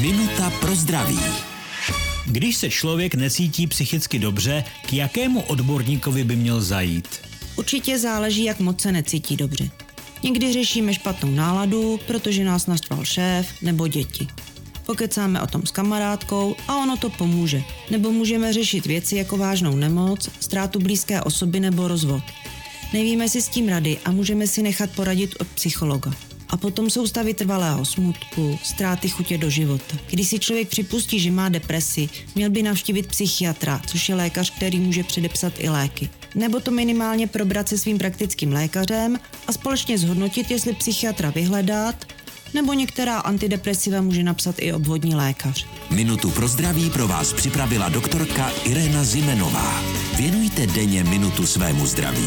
Minuta pro zdraví. Když se člověk necítí psychicky dobře, k jakému odborníkovi by měl zajít? Určitě záleží, jak moc se necítí dobře. Někdy řešíme špatnou náladu, protože nás naštval šéf nebo děti. Pokecáme o tom s kamarádkou a ono to pomůže. Nebo můžeme řešit věci jako vážnou nemoc, ztrátu blízké osoby nebo rozvod. Nevíme si s tím rady a můžeme si nechat poradit od psychologa. A potom jsou stavy trvalého smutku, ztráty chutě do života. Když si člověk připustí, že má depresi, měl by navštívit psychiatra, což je lékař, který může předepsat i léky. Nebo to minimálně probrat se svým praktickým lékařem a společně zhodnotit, jestli psychiatra vyhledat, nebo některá antidepresiva může napsat i obvodní lékař. Minutu pro zdraví pro vás připravila doktorka Irena Zimenová. Věnujte denně minutu svému zdraví.